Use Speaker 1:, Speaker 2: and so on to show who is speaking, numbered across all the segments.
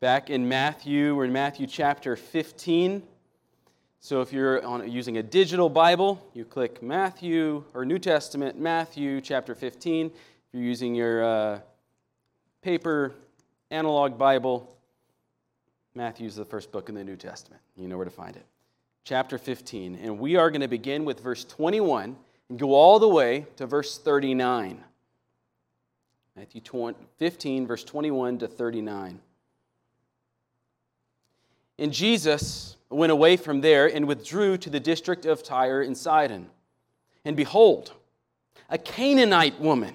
Speaker 1: back in Matthew. We're in Matthew chapter 15. So if you're on, using a digital Bible, you click Matthew or New Testament, Matthew chapter 15. If you're using your uh, paper analog Bible, Matthew is the first book in the New Testament. You know where to find it. Chapter 15. And we are going to begin with verse 21 and go all the way to verse 39. Matthew 15, verse 21 to 39. And Jesus went away from there and withdrew to the district of Tyre and Sidon. And behold, a Canaanite woman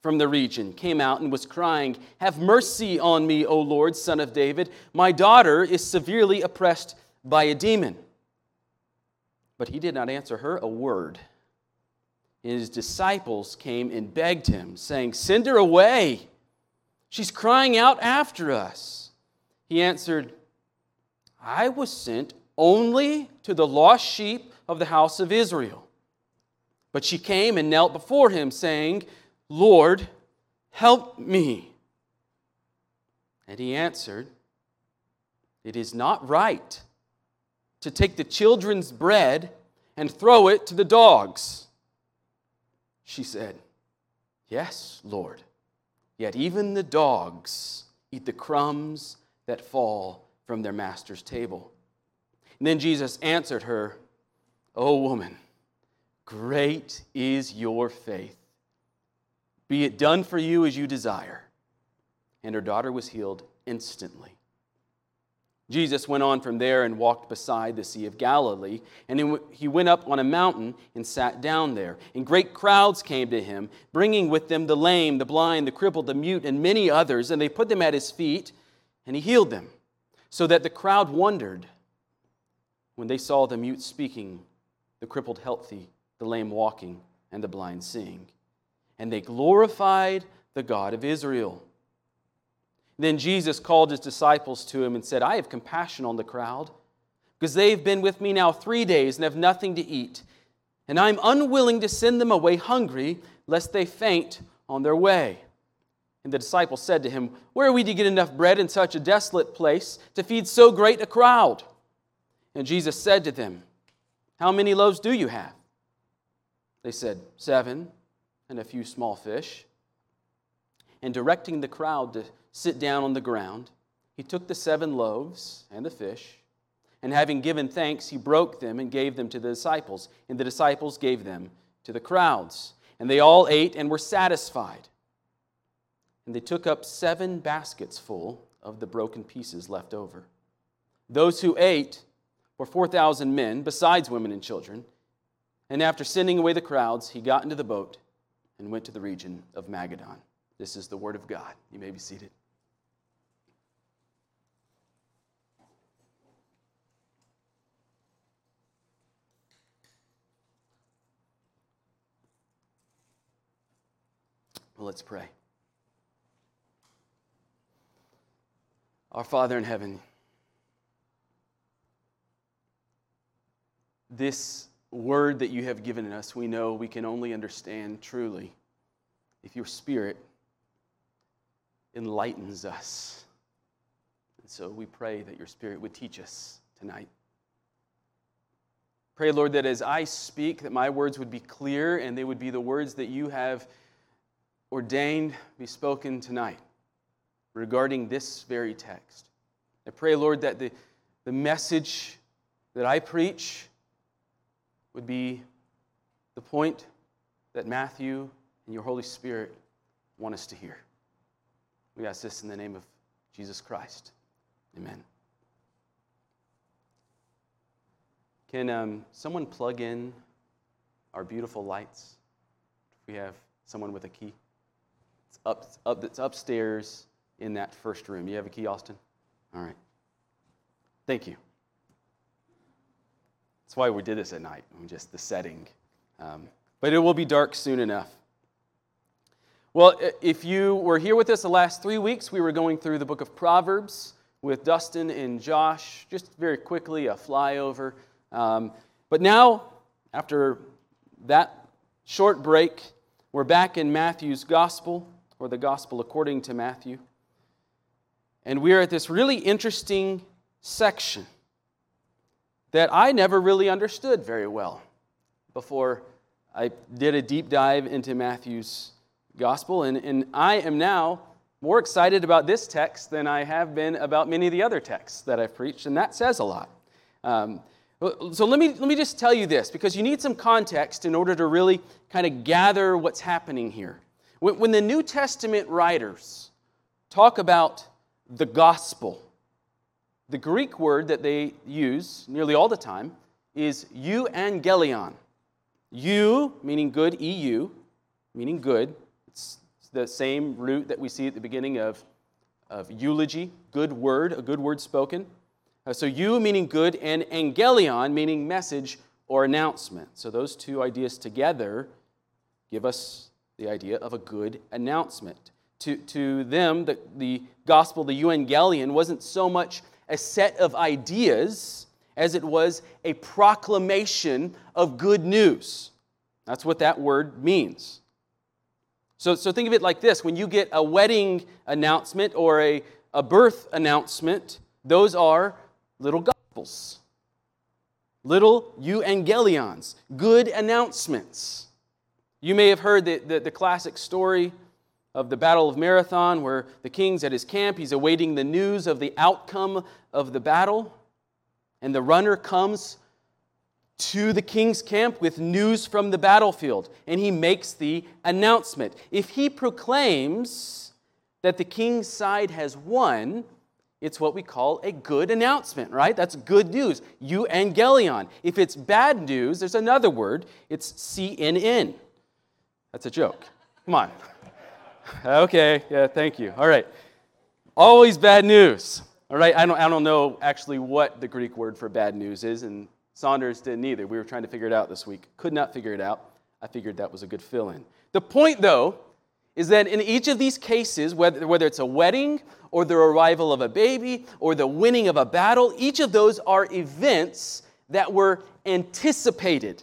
Speaker 1: from the region came out and was crying, Have mercy on me, O Lord, son of David. My daughter is severely oppressed by a demon. But he did not answer her a word. And his disciples came and begged him, saying, Send her away. She's crying out after us. He answered, I was sent only to the lost sheep of the house of Israel. But she came and knelt before him, saying, Lord, help me. And he answered, It is not right to take the children's bread and throw it to the dogs. She said, Yes, Lord. Yet even the dogs eat the crumbs that fall from their master's table. And then Jesus answered her, O woman, great is your faith. Be it done for you as you desire. And her daughter was healed instantly. Jesus went on from there and walked beside the Sea of Galilee. And he went up on a mountain and sat down there. And great crowds came to him, bringing with them the lame, the blind, the crippled, the mute, and many others. And they put them at his feet, and he healed them so that the crowd wondered when they saw the mute speaking, the crippled healthy, the lame walking, and the blind seeing. And they glorified the God of Israel. Then Jesus called his disciples to him and said, I have compassion on the crowd, because they've been with me now three days and have nothing to eat. And I'm unwilling to send them away hungry, lest they faint on their way. And the disciples said to him, Where are we to get enough bread in such a desolate place to feed so great a crowd? And Jesus said to them, How many loaves do you have? They said, Seven, and a few small fish. And directing the crowd to sit down on the ground, he took the seven loaves and the fish, and having given thanks, he broke them and gave them to the disciples, and the disciples gave them to the crowds. And they all ate and were satisfied. And they took up seven baskets full of the broken pieces left over. Those who ate were 4,000 men, besides women and children. And after sending away the crowds, he got into the boat and went to the region of Magadan. This is the word of God. You may be seated. Well, let's pray. Our Father in heaven, this word that you have given us, we know we can only understand truly if your Spirit enlightens us. And so we pray that your Spirit would teach us tonight. Pray, Lord, that as I speak, that my words would be clear and they would be the words that you have ordained be spoken tonight regarding this very text. I pray, Lord, that the, the message that I preach would be the point that Matthew and your Holy Spirit want us to hear. We ask this in the name of Jesus Christ. Amen. Can um, someone plug in our beautiful lights? We have someone with a key, it's up, up, it's upstairs in that first room. You have a key, Austin? All right. Thank you. That's why we did this at night, just the setting. Um, but it will be dark soon enough. Well, if you were here with us the last three weeks, we were going through the book of Proverbs with Dustin and Josh. Just very quickly, a flyover. Um, but now, after that short break, we're back in Matthew's gospel, or the gospel according to Matthew. And we are at this really interesting section that I never really understood very well before I did a deep dive into Matthew's gospel. And, and I am now more excited about this text than I have been about many of the other texts that I've preached, and that says a lot. Um, so let me, let me just tell you this, because you need some context in order to really kind of gather what's happening here. When, when the New Testament writers talk about the gospel, the Greek word that they use nearly all the time is euangelion. Eu, meaning good, EU, meaning good. It's the same root that we see at the beginning of, of eulogy, good word, a good word spoken. Uh, so eu meaning good, and angelion meaning message or announcement. So those two ideas together give us the idea of a good announcement. To, to them, the, the gospel, the euangelion, wasn't so much a set of ideas as it was a proclamation of good news. That's what that word means. So, so think of it like this when you get a wedding announcement or a, a birth announcement, those are little gospels, little euangelions, good announcements. You may have heard the, the, the classic story of the Battle of Marathon, where the king's at his camp, he's awaiting the news of the outcome of the battle, and the runner comes to the king's camp with news from the battlefield, and he makes the announcement. If he proclaims that the king's side has won, it's what we call a good announcement, right? That's good news. You Euangelion. If it's bad news, there's another word. It's CNN. That's a joke. Come on. Okay, yeah, thank you. All right. Always bad news. All right, I don't, I don't know actually what the Greek word for bad news is, and Saunders didn't either. We were trying to figure it out this week. Could not figure it out. I figured that was a good fill in. The point, though, is that in each of these cases, whether, whether it's a wedding or the arrival of a baby or the winning of a battle, each of those are events that were anticipated.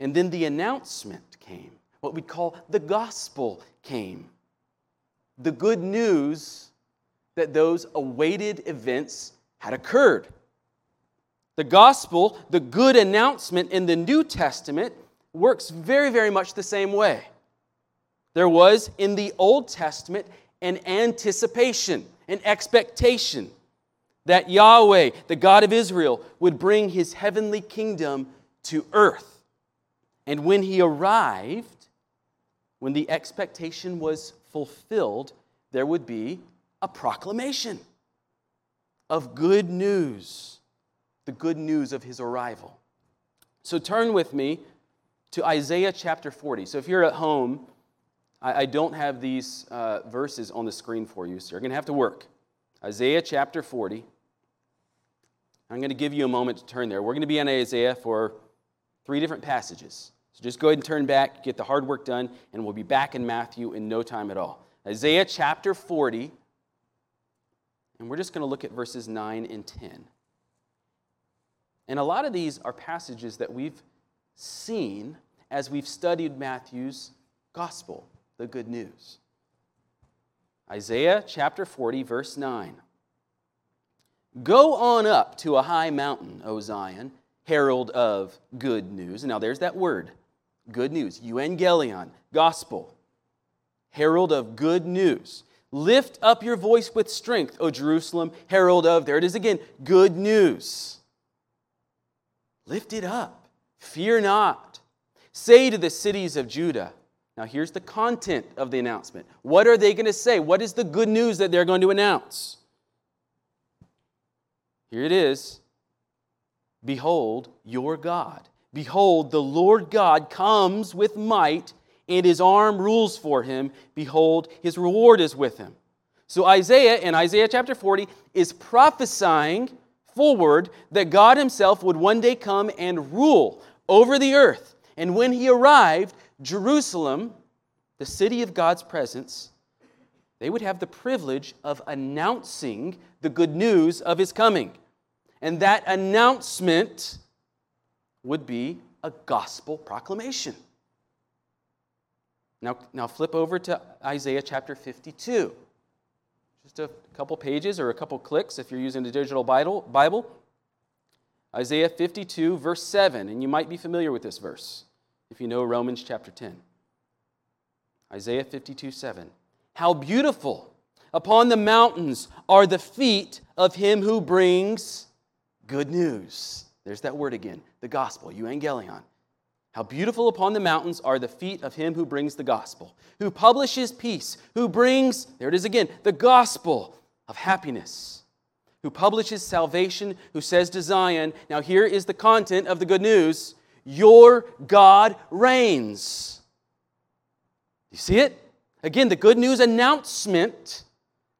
Speaker 1: And then the announcement came what we call the gospel came. The good news that those awaited events had occurred. The gospel, the good announcement in the New Testament, works very, very much the same way. There was in the Old Testament an anticipation, an expectation that Yahweh, the God of Israel, would bring his heavenly kingdom to earth. And when he arrived, when the expectation was fulfilled, there would be a proclamation of good news, the good news of his arrival. So turn with me to Isaiah chapter 40. So if you're at home, I, I don't have these uh, verses on the screen for you, so you're going to have to work. Isaiah chapter 40. I'm going to give you a moment to turn there. We're going to be in Isaiah for three different passages. So just go ahead and turn back, get the hard work done, and we'll be back in Matthew in no time at all. Isaiah chapter 40, and we're just going to look at verses 9 and 10. And a lot of these are passages that we've seen as we've studied Matthew's gospel, the good news. Isaiah chapter 40, verse 9. Go on up to a high mountain, O Zion, herald of good news. Now there's that word good news, euangelion, gospel, herald of good news. Lift up your voice with strength, O Jerusalem, herald of, there it is again, good news. Lift it up. Fear not. Say to the cities of Judah, now here's the content of the announcement. What are they going to say? What is the good news that they're going to announce? Here it is Behold your God. Behold, the Lord God comes with might, and his arm rules for him. Behold, his reward is with him. So Isaiah, in Isaiah chapter 40, is prophesying forward that God himself would one day come and rule over the earth. And when he arrived, Jerusalem, the city of God's presence, they would have the privilege of announcing the good news of his coming. And that announcement would be a gospel proclamation. Now, now flip over to Isaiah chapter 52. just a couple pages or a couple clicks if you're using the digital Bible. Isaiah 52, verse 7, and you might be familiar with this verse if you know Romans chapter 10. Isaiah 52, 7. How beautiful upon the mountains are the feet of him who brings good news. There's that word again, the gospel, euangelion. How beautiful upon the mountains are the feet of him who brings the gospel, who publishes peace, who brings, there it is again, the gospel of happiness, who publishes salvation, who says to Zion, now here is the content of the good news your God reigns. You see it? Again, the good news announcement,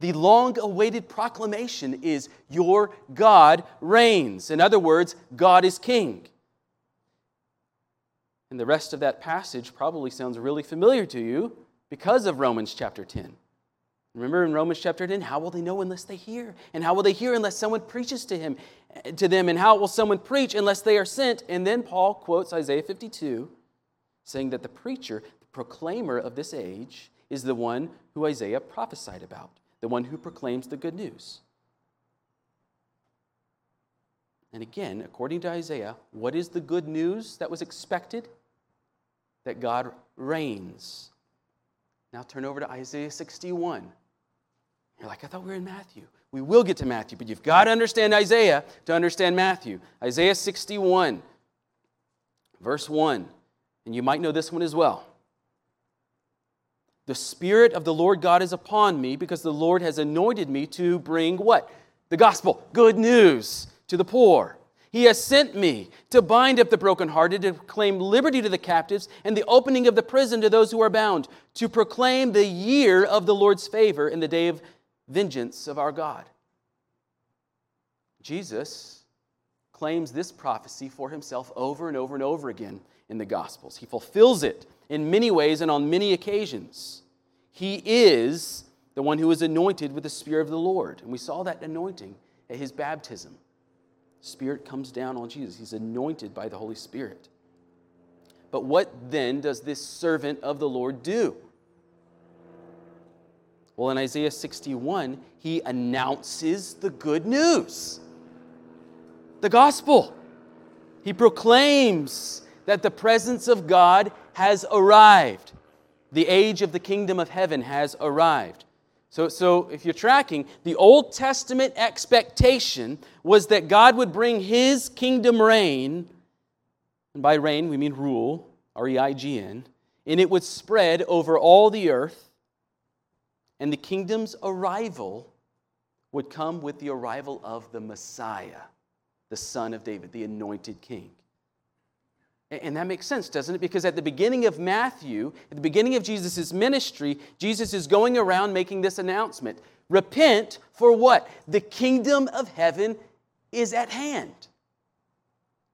Speaker 1: the long awaited proclamation is your God reigns. In other words, God is king. And the rest of that passage probably sounds really familiar to you because of Romans chapter 10. Remember in Romans chapter 10, how will they know unless they hear? And how will they hear unless someone preaches to him to them? And how will someone preach unless they are sent? And then Paul quotes Isaiah 52, saying that the preacher, the proclaimer of this age, is the one who Isaiah prophesied about, the one who proclaims the good news. And again, according to Isaiah, what is the good news that was expected? that God reigns. Now turn over to Isaiah 61. You're like, I thought we were in Matthew. We will get to Matthew, but you've got to understand Isaiah to understand Matthew. Isaiah 61, verse 1. And you might know this one as well. The Spirit of the Lord God is upon me because the Lord has anointed me to bring what? The gospel, good news to the poor. He has sent me to bind up the brokenhearted, to proclaim liberty to the captives, and the opening of the prison to those who are bound, to proclaim the year of the Lord's favor and the day of vengeance of our God. Jesus claims this prophecy for himself over and over and over again in the Gospels. He fulfills it in many ways and on many occasions. He is the one who is anointed with the Spirit of the Lord. And we saw that anointing at his baptism. Spirit comes down on Jesus. He's anointed by the Holy Spirit. But what then does this servant of the Lord do? Well, in Isaiah 61, he announces the good news the gospel. He proclaims that the presence of God has arrived. The age of the kingdom of heaven has arrived. So, so if you're tracking, the Old Testament expectation was that God would bring his kingdom reign, and by reign we mean rule, R E I G N, and it would spread over all the earth, and the kingdom's arrival would come with the arrival of the Messiah, the Son of David, the anointed king. And that makes sense, doesn't it? Because at the beginning of Matthew, at the beginning of Jesus' ministry, Jesus is going around making this announcement Repent for what? The kingdom of heaven is at hand.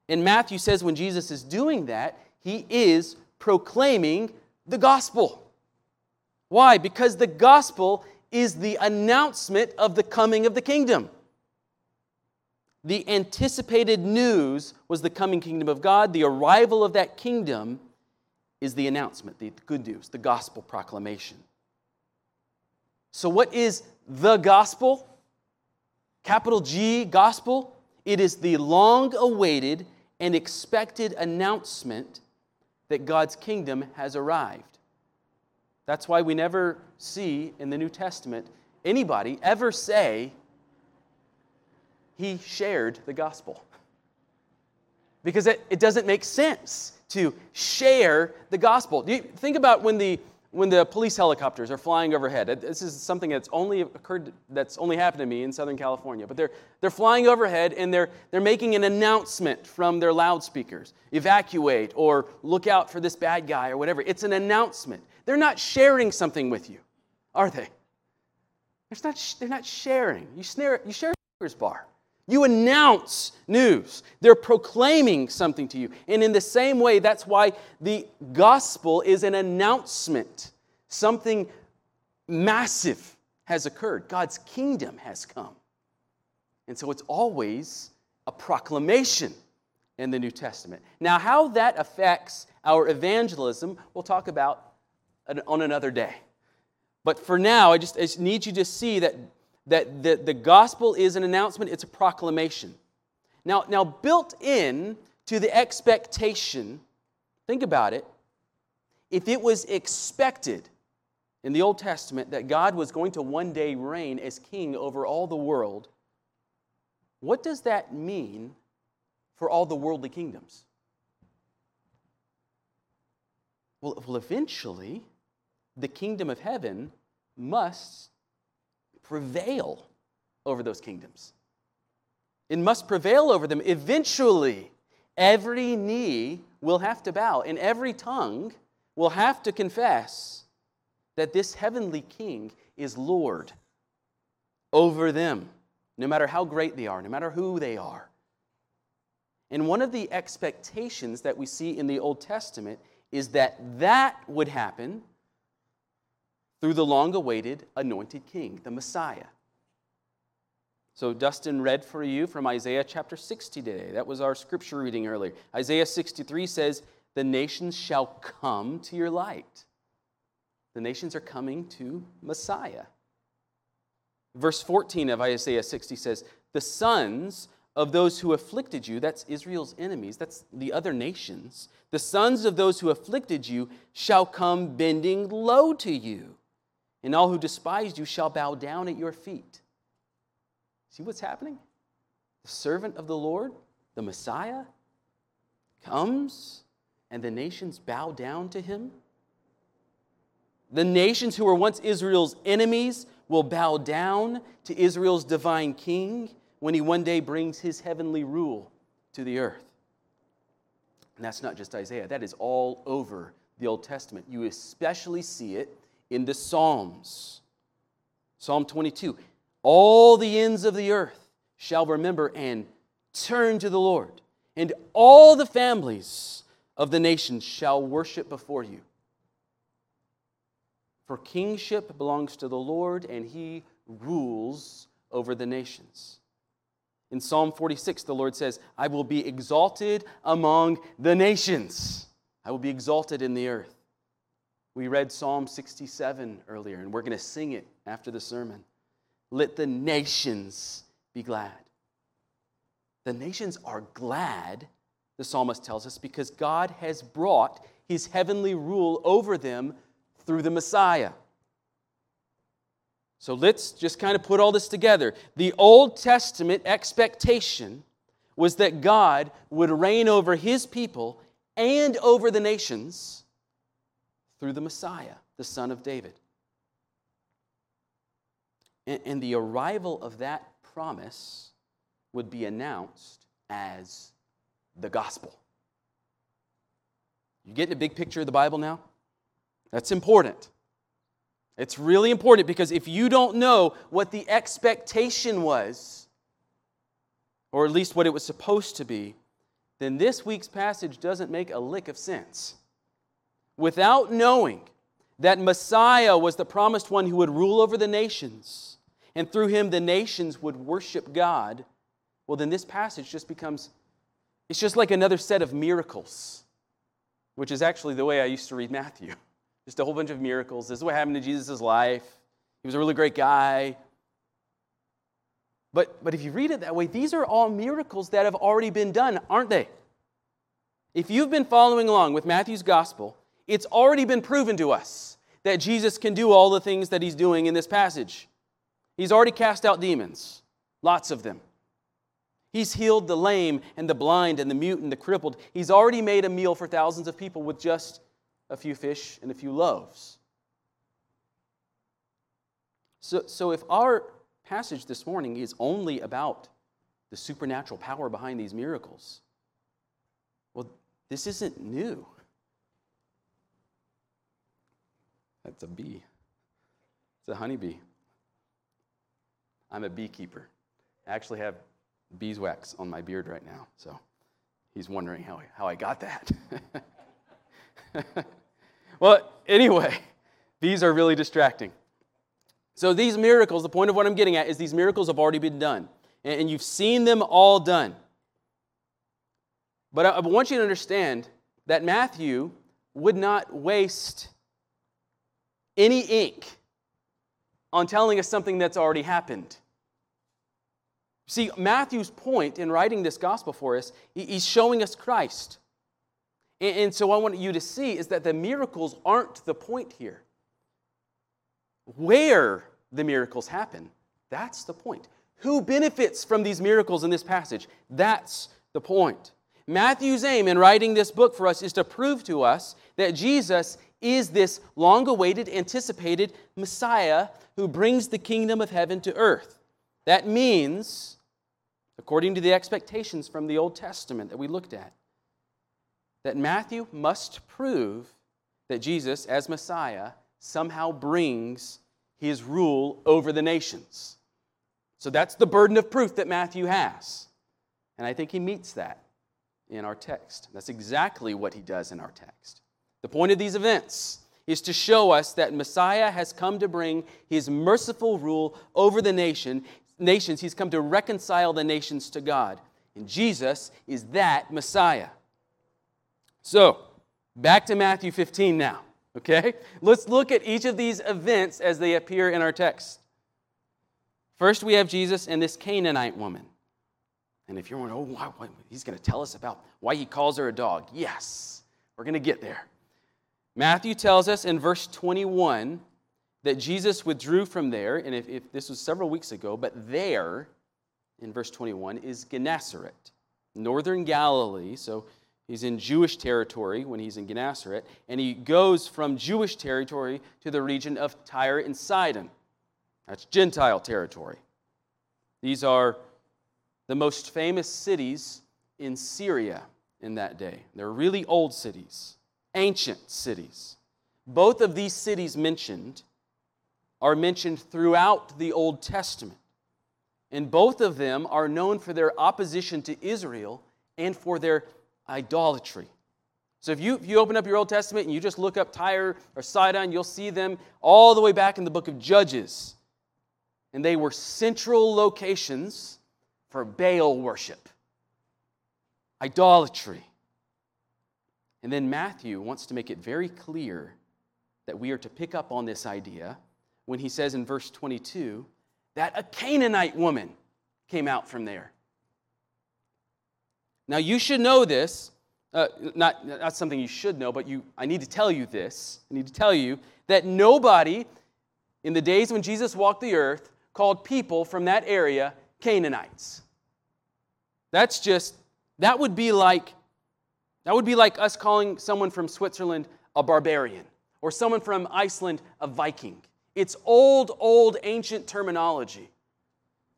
Speaker 1: And Matthew says when Jesus is doing that, he is proclaiming the gospel. Why? Because the gospel is the announcement of the coming of the kingdom. The anticipated news was the coming kingdom of God. The arrival of that kingdom is the announcement, the good news, the gospel proclamation. So, what is the gospel? Capital G, gospel. It is the long awaited and expected announcement that God's kingdom has arrived. That's why we never see in the New Testament anybody ever say, he shared the gospel. Because it, it doesn't make sense to share the gospel. You think about when the when the police helicopters are flying overhead. This is something that's only occurred that's only happened to me in Southern California. But they're they're flying overhead and they're they're making an announcement from their loudspeakers. Evacuate or look out for this bad guy or whatever. It's an announcement. They're not sharing something with you, are they? It's not, they're not sharing. You, snare, you share a bar. You announce news. They're proclaiming something to you. And in the same way, that's why the gospel is an announcement. Something massive has occurred. God's kingdom has come. And so it's always a proclamation in the New Testament. Now, how that affects our evangelism, we'll talk about on another day. But for now, I just, I just need you to see that that the, the gospel is an announcement, it's a proclamation. Now, now, built in to the expectation, think about it, if it was expected in the Old Testament that God was going to one day reign as king over all the world, what does that mean for all the worldly kingdoms? Well, well eventually, the kingdom of heaven must prevail over those kingdoms. It must prevail over them. Eventually, every knee will have to bow, and every tongue will have to confess that this heavenly king is Lord over them, no matter how great they are, no matter who they are. And one of the expectations that we see in the Old Testament is that that would happen through the long awaited anointed king, the Messiah. So, Dustin read for you from Isaiah chapter 60 today. That was our scripture reading earlier. Isaiah 63 says, The nations shall come to your light. The nations are coming to Messiah. Verse 14 of Isaiah 60 says, The sons of those who afflicted you, that's Israel's enemies, that's the other nations, the sons of those who afflicted you shall come bending low to you and all who despised you shall bow down at your feet. See what's happening? The servant of the Lord, the Messiah, comes and the nations bow down to him. The nations who were once Israel's enemies will bow down to Israel's divine king when he one day brings his heavenly rule to the earth. And that's not just Isaiah, that is all over the Old Testament. You especially see it in the Psalms. Psalm 22 All the ends of the earth shall remember and turn to the Lord, and all the families of the nations shall worship before you. For kingship belongs to the Lord, and he rules over the nations. In Psalm 46, the Lord says, I will be exalted among the nations. I will be exalted in the earth. We read Psalm 67 earlier, and we're going to sing it after the sermon. Let the nations be glad. The nations are glad, the psalmist tells us, because God has brought his heavenly rule over them through the Messiah. So let's just kind of put all this together. The Old Testament expectation was that God would reign over his people and over the nations through the Messiah, the Son of David. And, and the arrival of that promise would be announced as the gospel. You getting a big picture of the Bible now? That's important. It's really important because if you don't know what the expectation was, or at least what it was supposed to be, then this week's passage doesn't make a lick of sense without knowing that Messiah was the promised one who would rule over the nations, and through him the nations would worship God, well, then this passage just becomes, it's just like another set of miracles, which is actually the way I used to read Matthew. Just a whole bunch of miracles. This is what happened to Jesus' life. He was a really great guy. But, but if you read it that way, these are all miracles that have already been done, aren't they? If you've been following along with Matthew's gospel, it's already been proven to us that Jesus can do all the things that he's doing in this passage. He's already cast out demons, lots of them. He's healed the lame and the blind and the mute and the crippled. He's already made a meal for thousands of people with just a few fish and a few loaves. So, so if our passage this morning is only about the supernatural power behind these miracles, well, this isn't new. That's a bee. It's a honeybee. I'm a beekeeper. I actually have beeswax on my beard right now, so he's wondering how, how I got that. well, anyway, bees are really distracting. So, these miracles, the point of what I'm getting at is these miracles have already been done, and you've seen them all done. But I want you to understand that Matthew would not waste any ink on telling us something that's already happened. See, Matthew's point in writing this gospel for us, he's showing us Christ. And so, I want you to see is that the miracles aren't the point here. Where the miracles happen, that's the point. Who benefits from these miracles in this passage? That's the point. Matthew's aim in writing this book for us is to prove to us that Jesus is this long awaited, anticipated Messiah who brings the kingdom of heaven to earth. That means, according to the expectations from the Old Testament that we looked at, that Matthew must prove that Jesus, as Messiah, somehow brings his rule over the nations. So that's the burden of proof that Matthew has. And I think he meets that in our text. That's exactly what he does in our text. The point of these events is to show us that Messiah has come to bring his merciful rule over the nation, nations. He's come to reconcile the nations to God. And Jesus is that Messiah. So, back to Matthew 15 now, okay? Let's look at each of these events as they appear in our text. First, we have Jesus and this Canaanite woman. And if you're wondering, oh, why, why, he's going to tell us about why he calls her a dog. Yes, we're going to get there. Matthew tells us in verse 21 that Jesus withdrew from there, and if, if this was several weeks ago, but there, in verse 21, is Gennesaret, northern Galilee. So he's in Jewish territory when he's in Gennesaret, and he goes from Jewish territory to the region of Tyre and Sidon. That's Gentile territory. These are the most famous cities in Syria in that day. They're really old cities, ancient cities. Both of these cities mentioned are mentioned throughout the Old Testament. And both of them are known for their opposition to Israel and for their idolatry. So if you, if you open up your Old Testament and you just look up Tyre or Sidon, you'll see them all the way back in the book of Judges and they were central locations for Baal worship, idolatry. And then Matthew wants to make it very clear that we are to pick up on this idea when he says in verse 22 that a Canaanite woman came out from there. Now, you should know this. Uh, not, not something you should know, but you, I need to tell you this. I need to tell you that nobody in the days when Jesus walked the earth called people from that area Canaanites. That's just, that would be like, that would be like us calling someone from Switzerland a barbarian or someone from Iceland a Viking. It's old, old, ancient terminology.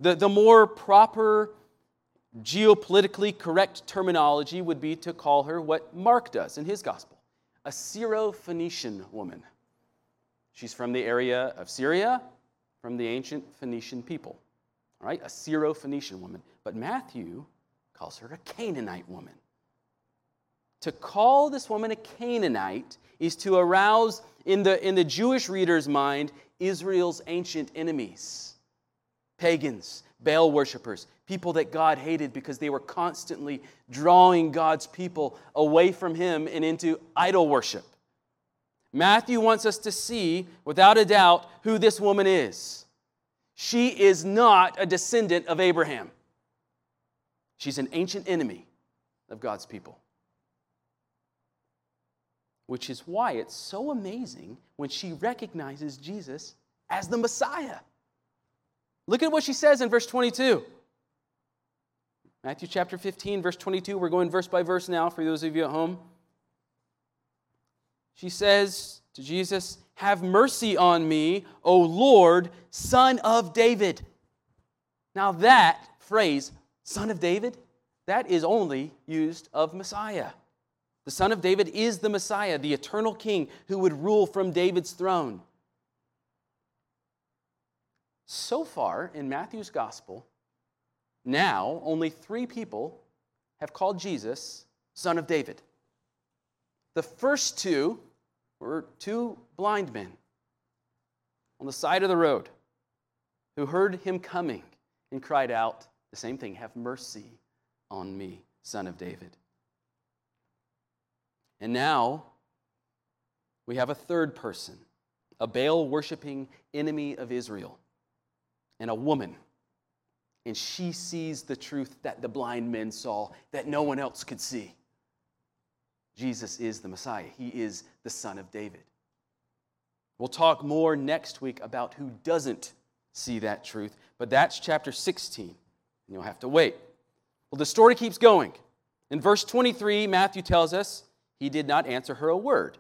Speaker 1: The, the more proper, geopolitically correct terminology would be to call her what Mark does in his gospel a Syro Phoenician woman. She's from the area of Syria, from the ancient Phoenician people. All right, a Syro Phoenician woman. But Matthew calls her a Canaanite woman. To call this woman a Canaanite is to arouse in the, in the Jewish reader's mind Israel's ancient enemies, pagans, Baal worshippers, people that God hated because they were constantly drawing God's people away from Him and into idol worship. Matthew wants us to see, without a doubt, who this woman is. She is not a descendant of Abraham, she's an ancient enemy of God's people. Which is why it's so amazing when she recognizes Jesus as the Messiah. Look at what she says in verse 22. Matthew chapter 15, verse 22. We're going verse by verse now for those of you at home. She says to Jesus, Have mercy on me, O Lord, son of David. Now, that phrase, son of David, that is only used of Messiah. The son of David is the Messiah, the eternal king who would rule from David's throne. So far in Matthew's gospel, now only three people have called Jesus son of David. The first two were two blind men on the side of the road who heard him coming and cried out the same thing Have mercy on me, son of David. And now we have a third person, a Baal worshiping enemy of Israel, and a woman. And she sees the truth that the blind men saw that no one else could see. Jesus is the Messiah, He is the Son of David. We'll talk more next week about who doesn't see that truth, but that's chapter 16, and you'll have to wait. Well, the story keeps going. In verse 23, Matthew tells us he did not answer her a word.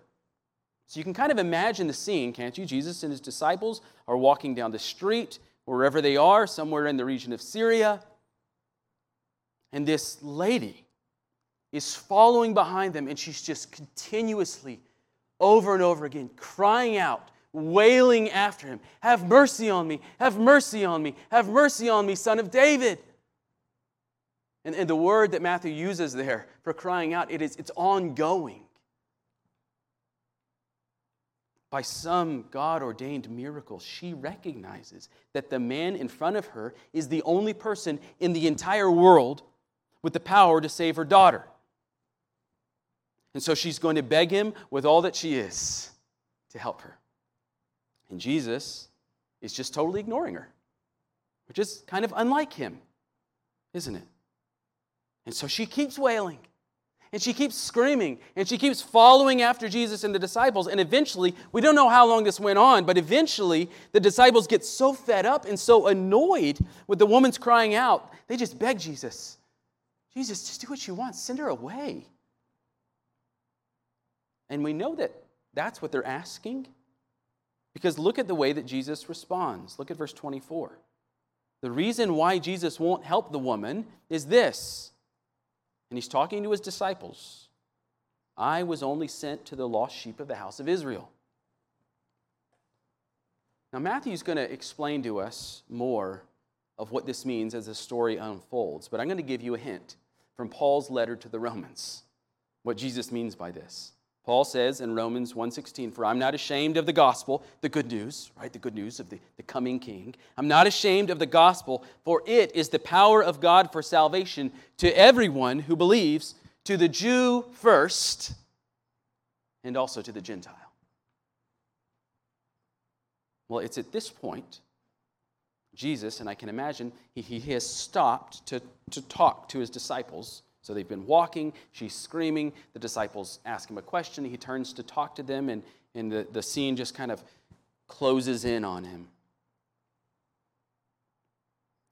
Speaker 1: So you can kind of imagine the scene, can't you? Jesus and his disciples are walking down the street, wherever they are, somewhere in the region of Syria. And this lady is following behind them, and she's just continuously, over and over again, crying out, wailing after him Have mercy on me, have mercy on me, have mercy on me, son of David. And, and the word that Matthew uses there for crying out, it is, it's ongoing. By some God ordained miracle, she recognizes that the man in front of her is the only person in the entire world with the power to save her daughter. And so she's going to beg him with all that she is to help her. And Jesus is just totally ignoring her, which is kind of unlike him, isn't it? And so she keeps wailing. And she keeps screaming and she keeps following after Jesus and the disciples. And eventually, we don't know how long this went on, but eventually the disciples get so fed up and so annoyed with the woman's crying out, they just beg Jesus, Jesus, just do what you want, send her away. And we know that that's what they're asking because look at the way that Jesus responds. Look at verse 24. The reason why Jesus won't help the woman is this and he's talking to his disciples. I was only sent to the lost sheep of the house of Israel. Now, Matthew's going to explain to us more of what this means as the story unfolds, but I'm going to give you a hint from Paul's letter to the Romans, what Jesus means by this. Paul says in Romans 1:16, "For I'm not ashamed of the gospel, the good news, right? The good news of the, the coming king. I'm not ashamed of the gospel, for it is the power of God for salvation to everyone who believes, to the Jew first, and also to the Gentile." Well, it's at this point Jesus, and I can imagine he, he has stopped to, to talk to his disciples so they've been walking, she's screaming. The disciples ask him a question. He turns to talk to them, and, and the, the scene just kind of closes in on him.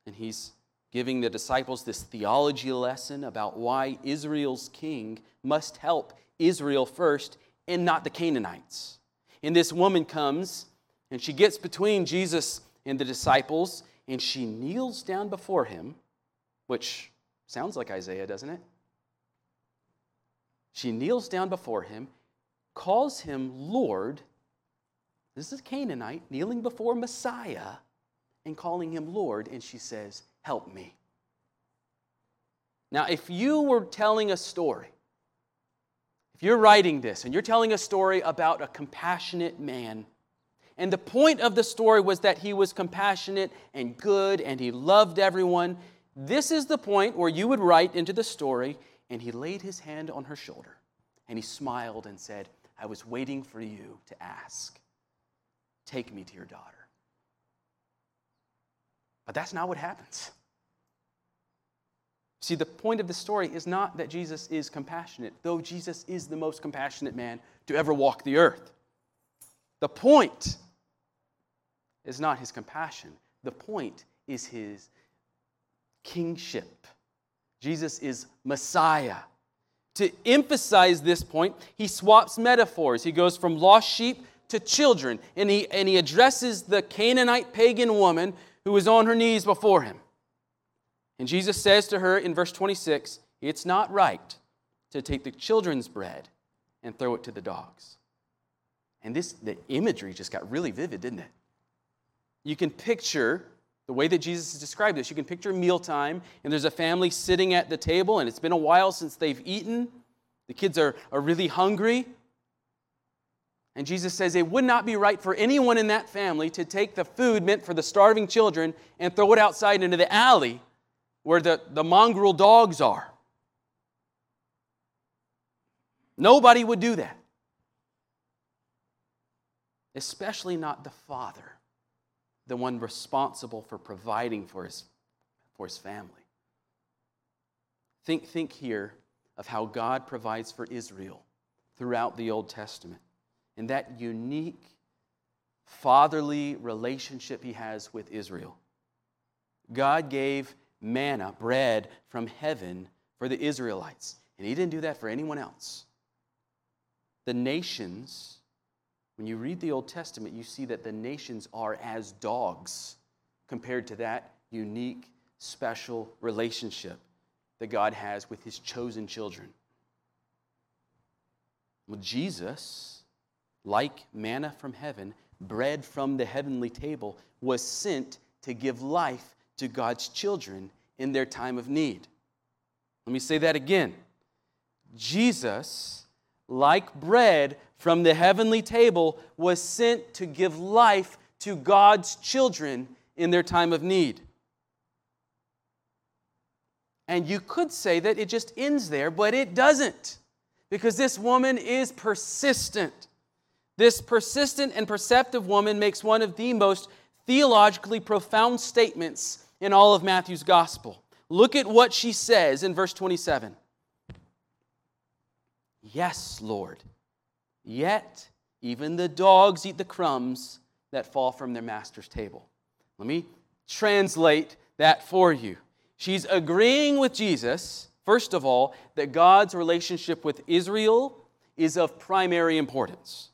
Speaker 1: And he's giving the disciples this theology lesson about why Israel's king must help Israel first and not the Canaanites. And this woman comes and she gets between Jesus and the disciples and she kneels down before him, which Sounds like Isaiah, doesn't it? She kneels down before him, calls him Lord. This is Canaanite kneeling before Messiah and calling him Lord, and she says, Help me. Now, if you were telling a story, if you're writing this and you're telling a story about a compassionate man, and the point of the story was that he was compassionate and good and he loved everyone, this is the point where you would write into the story, and he laid his hand on her shoulder, and he smiled and said, I was waiting for you to ask. Take me to your daughter. But that's not what happens. See, the point of the story is not that Jesus is compassionate, though Jesus is the most compassionate man to ever walk the earth. The point is not his compassion, the point is his kingship. Jesus is Messiah. To emphasize this point, he swaps metaphors. He goes from lost sheep to children, and he, and he addresses the Canaanite pagan woman who is on her knees before him. And Jesus says to her in verse 26 It's not right to take the children's bread and throw it to the dogs. And this, the imagery just got really vivid, didn't it? You can picture the way that Jesus has described this, you can picture mealtime, and there's a family sitting at the table, and it's been a while since they've eaten. The kids are, are really hungry. And Jesus says it would not be right for anyone in that family to take the food meant for the starving children and throw it outside into the alley where the, the mongrel dogs are. Nobody would do that. especially not the father, the one responsible for providing for his, for his family. Think, think here of how God provides for Israel throughout the Old Testament and that unique fatherly relationship he has with Israel. God gave manna, bread from heaven for the Israelites, and he didn't do that for anyone else. The nations, when you read the Old Testament, you see that the nations are as dogs compared to that unique, special relationship that God has with his chosen children. Well, Jesus, like manna from heaven, bread from the heavenly table, was sent to give life to God's children in their time of need. Let me say that again. Jesus, like bread from the heavenly table, was sent to give life to God's children in their time of need. And you could say that it just ends there, but it doesn't. Because this woman is persistent. This persistent and perceptive woman makes one of the most theologically profound statements in all of Matthew's gospel. Look at what she says in verse 27. Yes, Lord, yet even the dogs eat the crumbs that fall from their master's table. Let me translate that for you. She's agreeing with Jesus, first of all, that God's relationship with Israel is of primary importance.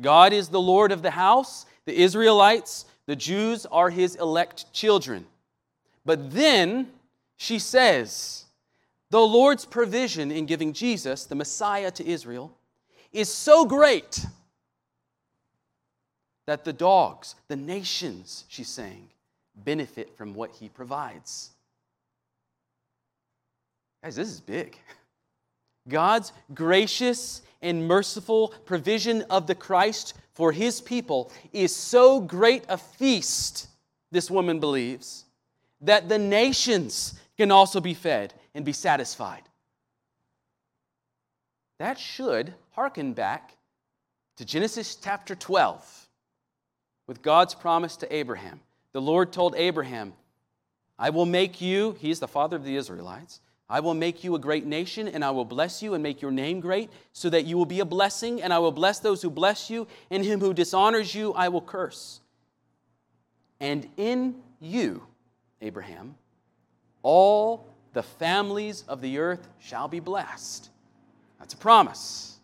Speaker 1: God is the Lord of the house, the Israelites, the Jews are his elect children. But then she says, the Lord's provision in giving Jesus, the Messiah, to Israel is so great that the dogs, the nations, she's saying, benefit from what he provides. Guys, this is big. God's gracious and merciful provision of the Christ for his people is so great a feast, this woman believes, that the nations can also be fed and be satisfied. That should hearken back to Genesis chapter 12 with God's promise to Abraham. The Lord told Abraham, I will make you, he's the father of the Israelites, I will make you a great nation, and I will bless you and make your name great, so that you will be a blessing, and I will bless those who bless you, and him who dishonors you I will curse. And in you, Abraham, all the families of the earth shall be blessed. That's a promise.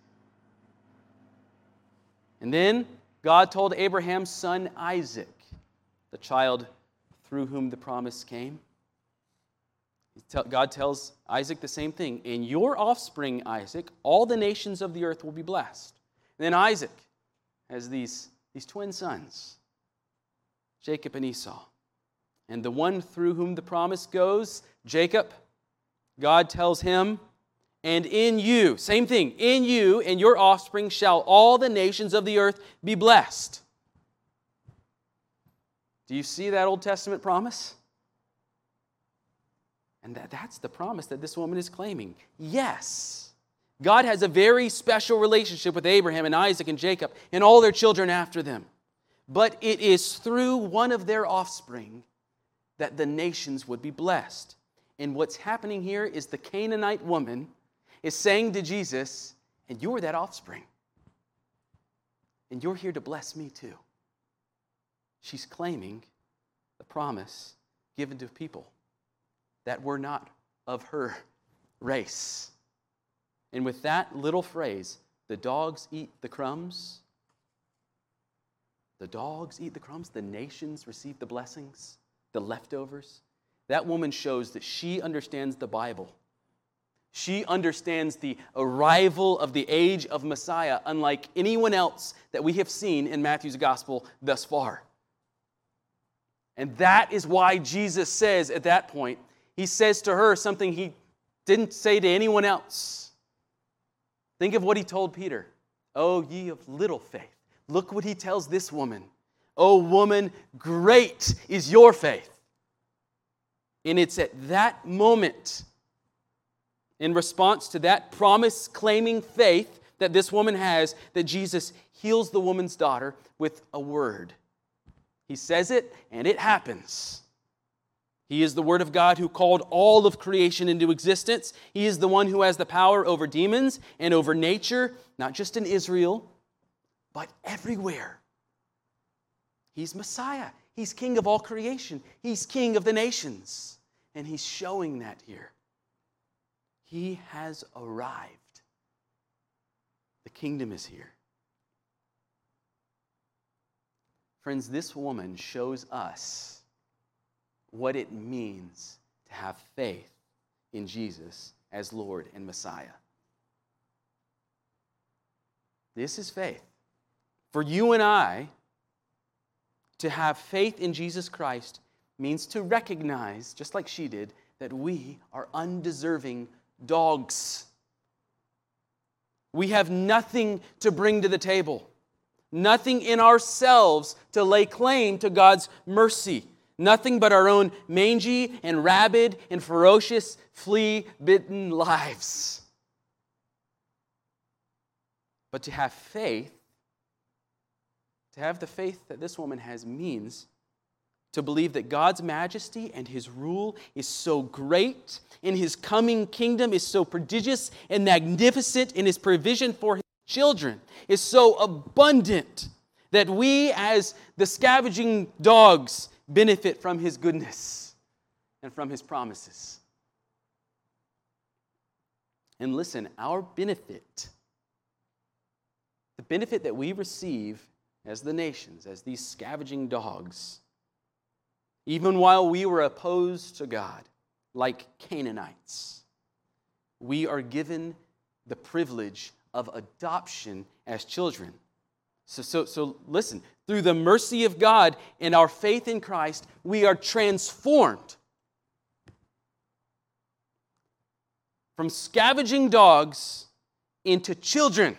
Speaker 1: And then God told Abraham's son Isaac, the child through whom the promise came, God tells Isaac the same thing. In your offspring, Isaac, all the nations of the earth will be blessed. And then Isaac has these, these twin sons, Jacob and Esau. And the one through whom the promise goes, Jacob, God tells him, and in you, same thing, in you and your offspring shall all the nations of the earth be blessed. Do you see that Old Testament promise? And that, that's the promise that this woman is claiming. Yes, God has a very special relationship with Abraham and Isaac and Jacob and all their children after them. But it is through one of their offspring that the nations would be blessed. And what's happening here is the Canaanite woman is saying to Jesus, And you're that offspring. And you're here to bless me too. She's claiming the promise given to people that were not of her race. And with that little phrase, the dogs eat the crumbs, the dogs eat the crumbs, the nations receive the blessings, the leftovers. That woman shows that she understands the Bible. She understands the arrival of the age of Messiah, unlike anyone else that we have seen in Matthew's gospel thus far. And that is why Jesus says at that point, he says to her something he didn't say to anyone else. Think of what he told Peter Oh, ye of little faith. Look what he tells this woman. Oh, woman, great is your faith. And it's at that moment, in response to that promise claiming faith that this woman has that Jesus heals the woman's daughter with a word. He says it, and it happens. He is the Word of God who called all of creation into existence. He is the one who has the power over demons and over nature, not just in Israel, but everywhere. He's Messiah. He's King of all creation. He's King of the nations. And He's showing that here. He has arrived. The kingdom is here. Friends, this woman shows us what it means to have faith in Jesus as Lord and Messiah. This is faith. For you and I, to have faith in Jesus Christ means to recognize, just like she did, that we are undeserving dogs. We have nothing to bring to the table, nothing in ourselves to lay claim to God's mercy, nothing but our own mangy and rabid and ferocious, flea bitten lives. But to have faith, to have the faith that this woman has means to believe that God's majesty and his rule is so great, and his coming kingdom is so prodigious and magnificent, and his provision for his children is so abundant that we, as the scavenging dogs, benefit from his goodness and from his promises. And listen, our benefit, the benefit that we receive as the nations, as these scavenging dogs, even while we were opposed to God, like Canaanites, we are given the privilege of adoption as children. So, so, so listen, through the mercy of God and our faith in Christ, we are transformed from scavenging dogs into children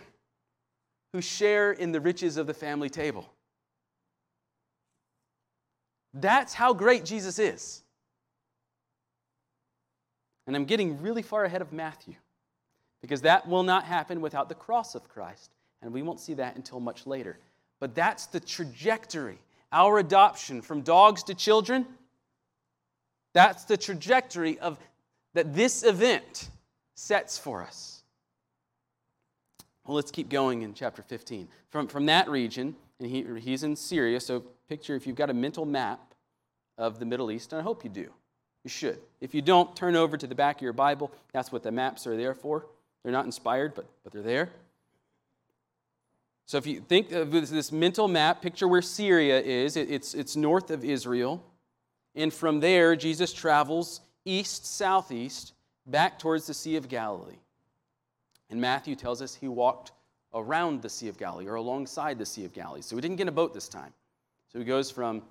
Speaker 1: who share in the riches of the family table. That's how great Jesus is. And I'm getting really far ahead of Matthew because that will not happen without the cross of Christ. And we won't see that until much later. But that's the trajectory. Our adoption from dogs to children, that's the trajectory of that this event sets for us. Well, let's keep going in chapter 15. From, from that region, and he, he's in Syria, so picture if you've got a mental map of the Middle East, and I hope you do. You should. If you don't, turn over to the back of your Bible. That's what the maps are there for. They're not inspired, but, but they're there. So if you think of this mental map, picture where Syria is. It's, it's north of Israel. And from there, Jesus travels east, southeast, back towards the Sea of Galilee. And Matthew tells us he walked around the Sea of Galilee or alongside the Sea of Galilee. So he didn't get a boat this time. So he goes from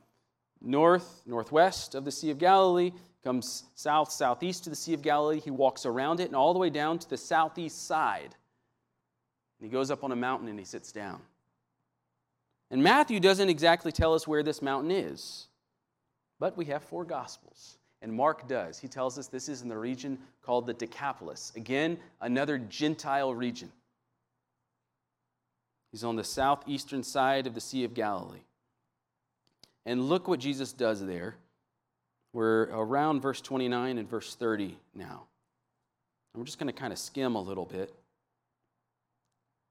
Speaker 1: north, northwest of the Sea of Galilee, comes south, southeast to the Sea of Galilee. He walks around it and all the way down to the southeast side. And he goes up on a mountain and he sits down. And Matthew doesn't exactly tell us where this mountain is, but we have four Gospels. And Mark does. He tells us this is in the region called the Decapolis. Again, another Gentile region. He's on the southeastern side of the Sea of Galilee. And look what Jesus does there. We're around verse 29 and verse 30 now. And we're just going to kind of skim a little bit.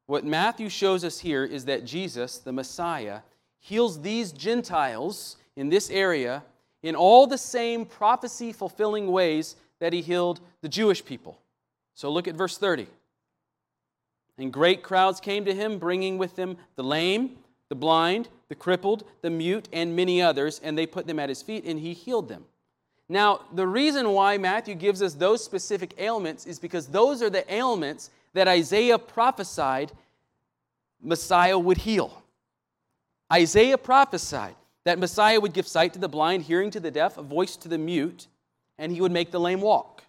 Speaker 1: What Matthew shows us here is that Jesus, the Messiah, heals these Gentiles in this area in all the same prophecy fulfilling ways that he healed the Jewish people. So look at verse 30. And great crowds came to him, bringing with them the lame, the blind, the crippled, the mute, and many others, and they put them at his feet, and he healed them. Now, the reason why Matthew gives us those specific ailments is because those are the ailments that Isaiah prophesied Messiah would heal. Isaiah prophesied that Messiah would give sight to the blind, hearing to the deaf, a voice to the mute, and he would make the lame walk.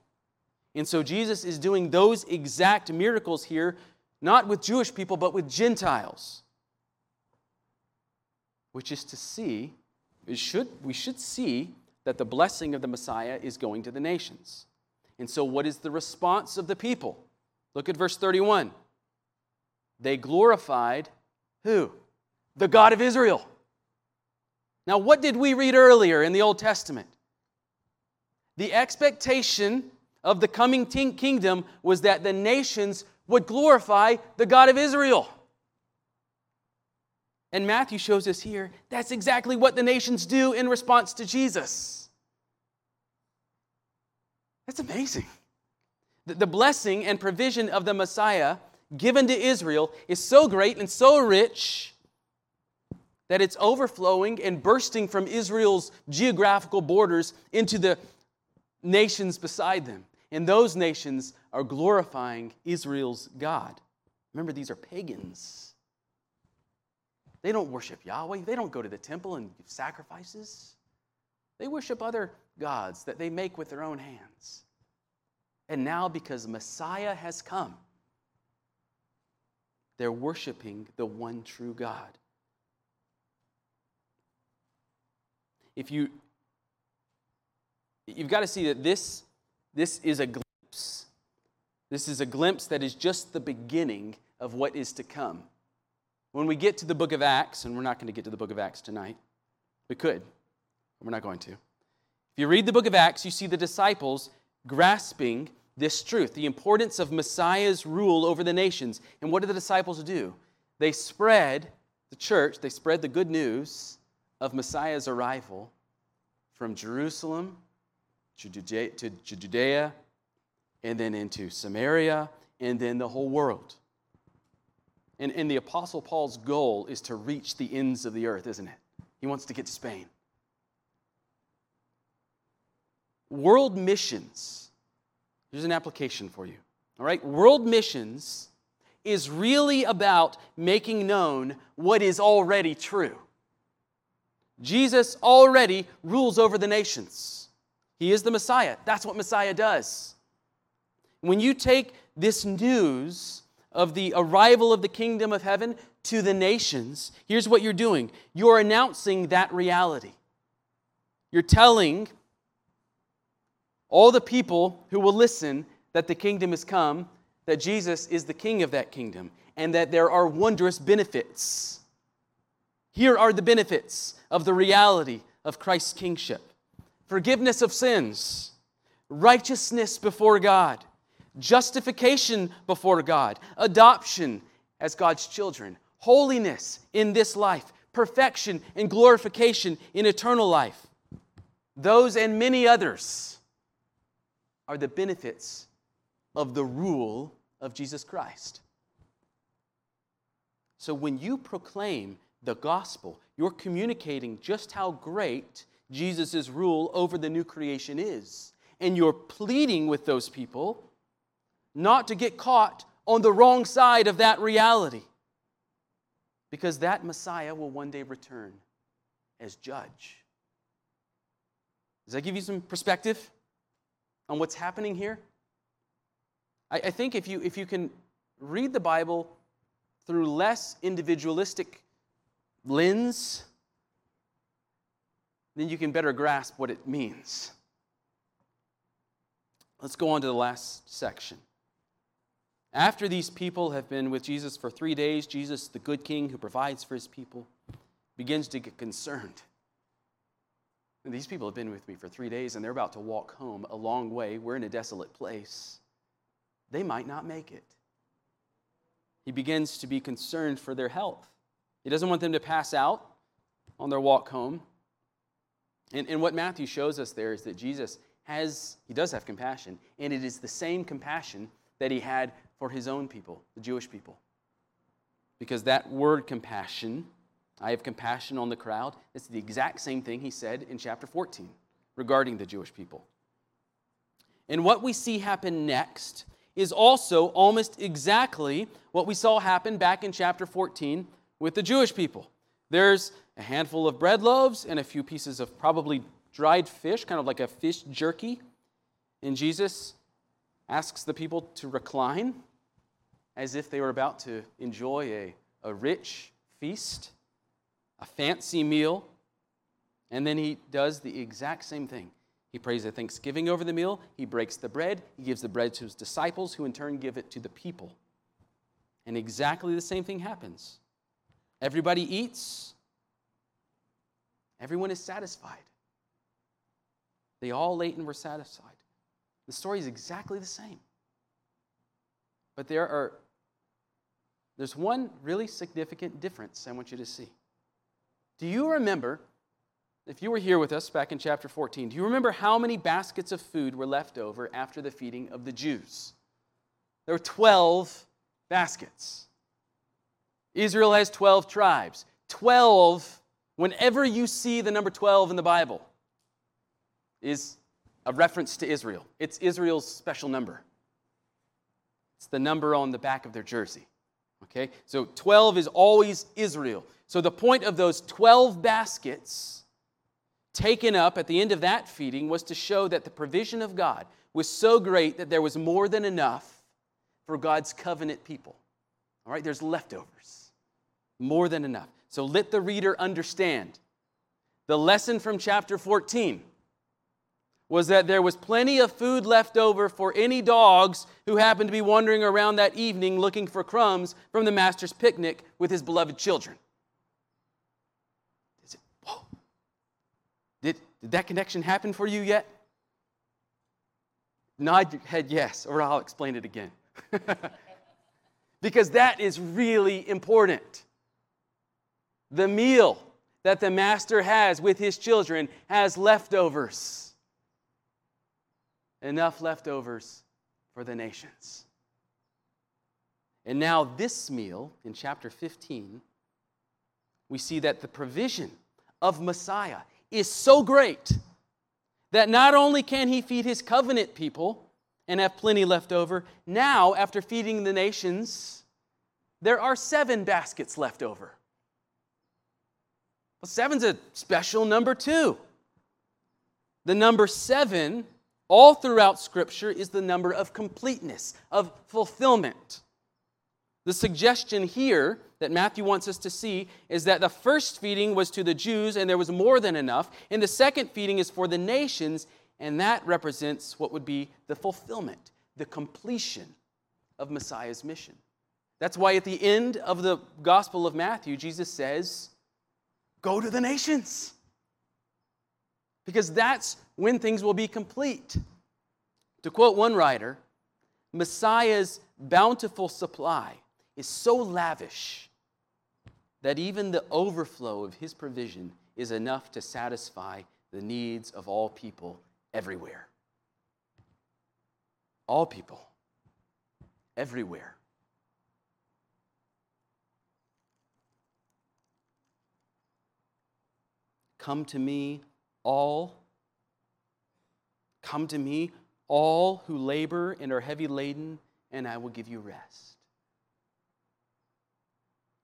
Speaker 1: And so Jesus is doing those exact miracles here, not with Jewish people, but with Gentiles which is to see, should, we should see that the blessing of the Messiah is going to the nations. And so, what is the response of the people? Look at verse 31. they glorified who? The God of Israel. Now, what did we read earlier in the Old Testament? The expectation of the coming kingdom was that the nations would glorify the God of Israel. And Matthew shows us here that's exactly what the nations do in response to Jesus. That's amazing. The blessing and provision of the Messiah given to Israel is so great and so rich that it's overflowing and bursting from Israel's geographical borders into the nations beside them. And those nations are glorifying Israel's God. Remember, these are pagans. They don't worship Yahweh, they don't go to the temple and give sacrifices. They worship other gods that they make with their own hands. And now, because Messiah has come, they're worshiping the one true God. If you you've got to see that this this is a glimpse. This is a glimpse that is just the beginning of what is to come. When we get to the book of Acts, and we're not going to get to the book of Acts tonight, we could, but we're not going to. If you read the book of Acts, you see the disciples grasping this truth, the importance of Messiah's rule over the nations. And what do the disciples do? They spread the church, they spread the good news of Messiah's arrival from Jerusalem to Judea, and then into Samaria and then the whole world. And, and the Apostle Paul's goal is to reach the ends of the earth, isn't it? He wants to get to Spain. World missions Here's an application for you. All right? World missions is really about making known what is already true. Jesus already rules over the nations. He is the Messiah. That's what Messiah does. When you take this news of the arrival of the kingdom of heaven to the nations, here's what you're doing you're announcing that reality. You're telling all the people who will listen that the kingdom has come, that Jesus is the king of that kingdom, and that there are wondrous benefits. Here are the benefits of the reality of Christ's kingship forgiveness of sins, righteousness before God, justification before God, adoption as God's children, holiness in this life, perfection and glorification in eternal life. Those and many others are the benefits of the rule of Jesus Christ. So when you proclaim the gospel, you're communicating just how great Jesus' rule over the new creation is. And you're pleading with those people not to get caught on the wrong side of that reality. Because that Messiah will one day return as judge. Does that give you some perspective? on what's happening here? I, I think if you, if you can read the Bible through less individualistic lens, then you can better grasp what it means. Let's go on to the last section. After these people have been with Jesus for three days, Jesus, the good king who provides for his people, begins to get concerned. And these people have been with me for three days and they're about to walk home a long way. We're in a desolate place. They might not make it. He begins to be concerned for their health. He doesn't want them to pass out on their walk home. And, and what Matthew shows us there is that Jesus has, he does have compassion, and it is the same compassion that he had for his own people, the Jewish people. Because that word compassion I have compassion on the crowd. It's the exact same thing he said in chapter 14 regarding the Jewish people. And what we see happen next is also almost exactly what we saw happen back in chapter 14 with the Jewish people. There's a handful of bread loaves and a few pieces of probably dried fish, kind of like a fish jerky. And Jesus asks the people to recline as if they were about to enjoy a, a rich feast a fancy meal, and then he does the exact same thing. He prays a thanksgiving over the meal, he breaks the bread, he gives the bread to his disciples, who in turn give it to the people. And exactly the same thing happens. Everybody eats, everyone is satisfied. They all ate and were satisfied. The story is exactly the same. But there are there's one really significant difference I want you to see. Do you remember if you were here with us back in chapter 14, do you remember how many baskets of food were left over after the feeding of the Jews? There were 12 baskets. Israel has 12 tribes. 12, whenever you see the number 12 in the Bible, is a reference to Israel. It's Israel's special number. It's the number on the back of their jersey. Okay? So 12 is always Israel. So the point of those 12 baskets taken up at the end of that feeding was to show that the provision of God was so great that there was more than enough for God's covenant people. All right, there's leftovers. More than enough. So let the reader understand. The lesson from chapter 14 was that there was plenty of food left over for any dogs who happened to be wandering around that evening looking for crumbs from the master's picnic with his beloved children. Did, did that connection happen for you yet? Nod your head yes, or I'll explain it again. because that is really important. The meal that the master has with his children has leftovers. Enough leftovers for the nations. And now, this meal in chapter 15, we see that the provision of Messiah is so great that not only can he feed his covenant people and have plenty left over, now, after feeding the nations, there are seven baskets left over. Well, seven's a special number, too. The number seven, all throughout Scripture, is the number of completeness, of fulfillment. The suggestion here that Matthew wants us to see is that the first feeding was to the Jews and there was more than enough, and the second feeding is for the nations, and that represents what would be the fulfillment, the completion of Messiah's mission. That's why at the end of the Gospel of Matthew, Jesus says, Go to the nations. Because that's when things will be complete. To quote one writer, Messiah's bountiful supply is so lavish that even the overflow of his provision is enough to satisfy the needs of all people everywhere. All people, everywhere. Come to me, all. Come to me, all who labor and are heavy laden, and I will give you rest.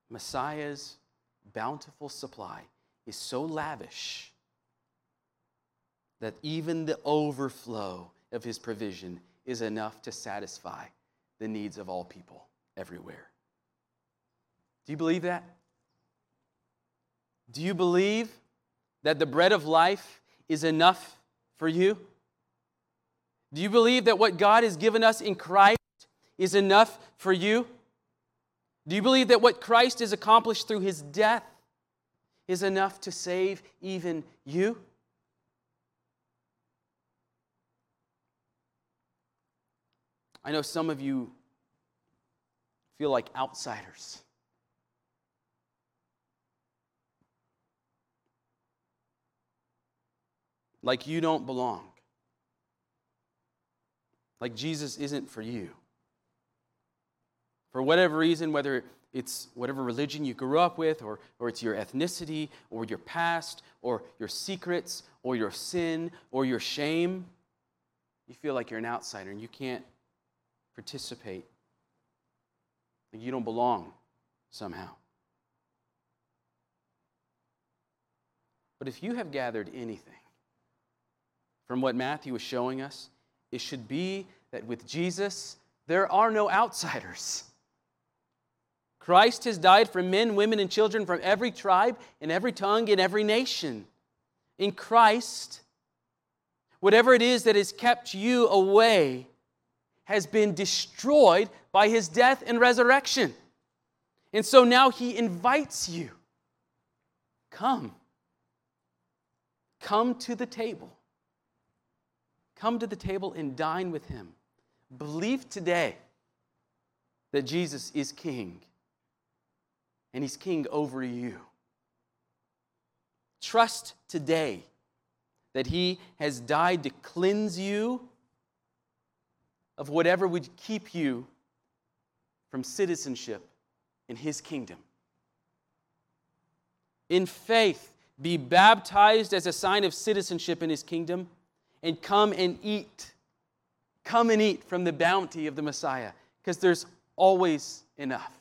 Speaker 1: Messiah's bountiful supply is so lavish that even the overflow of his provision is enough to satisfy the needs of all people everywhere. Do you believe that? Do you believe that the bread of life is enough for you? Do you believe that what God has given us in Christ is enough for you? Do you believe that what Christ has accomplished through his death is enough to save even you? I know some of you feel like outsiders. Like you don't belong. Like Jesus isn't for you. For whatever reason, whether it's whatever religion you grew up with, or, or it's your ethnicity, or your past, or your secrets, or your sin, or your shame, you feel like you're an outsider and you can't participate. Like you don't belong somehow. But if you have gathered anything from what Matthew is showing us, it should be that with Jesus, there are no outsiders. Christ has died for men, women, and children from every tribe, and every tongue, and every nation. In Christ, whatever it is that has kept you away has been destroyed by his death and resurrection. And so now he invites you come. Come to the table. Come to the table and dine with him. Believe today that Jesus is king, and he's king over you. Trust today that he has died to cleanse you of whatever would keep you from citizenship in his kingdom. In faith, be baptized as a sign of citizenship in his kingdom, and come and eat. Come and eat from the bounty of the Messiah, because there's always enough.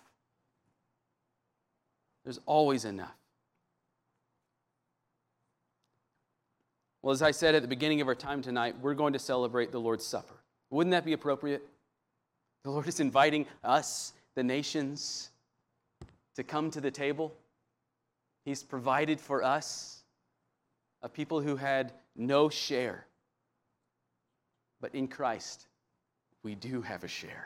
Speaker 1: There's always enough. Well, as I said at the beginning of our time tonight, we're going to celebrate the Lord's Supper. Wouldn't that be appropriate? The Lord is inviting us, the nations, to come to the table. He's provided for us a people who had no share. But in Christ, we do have a share.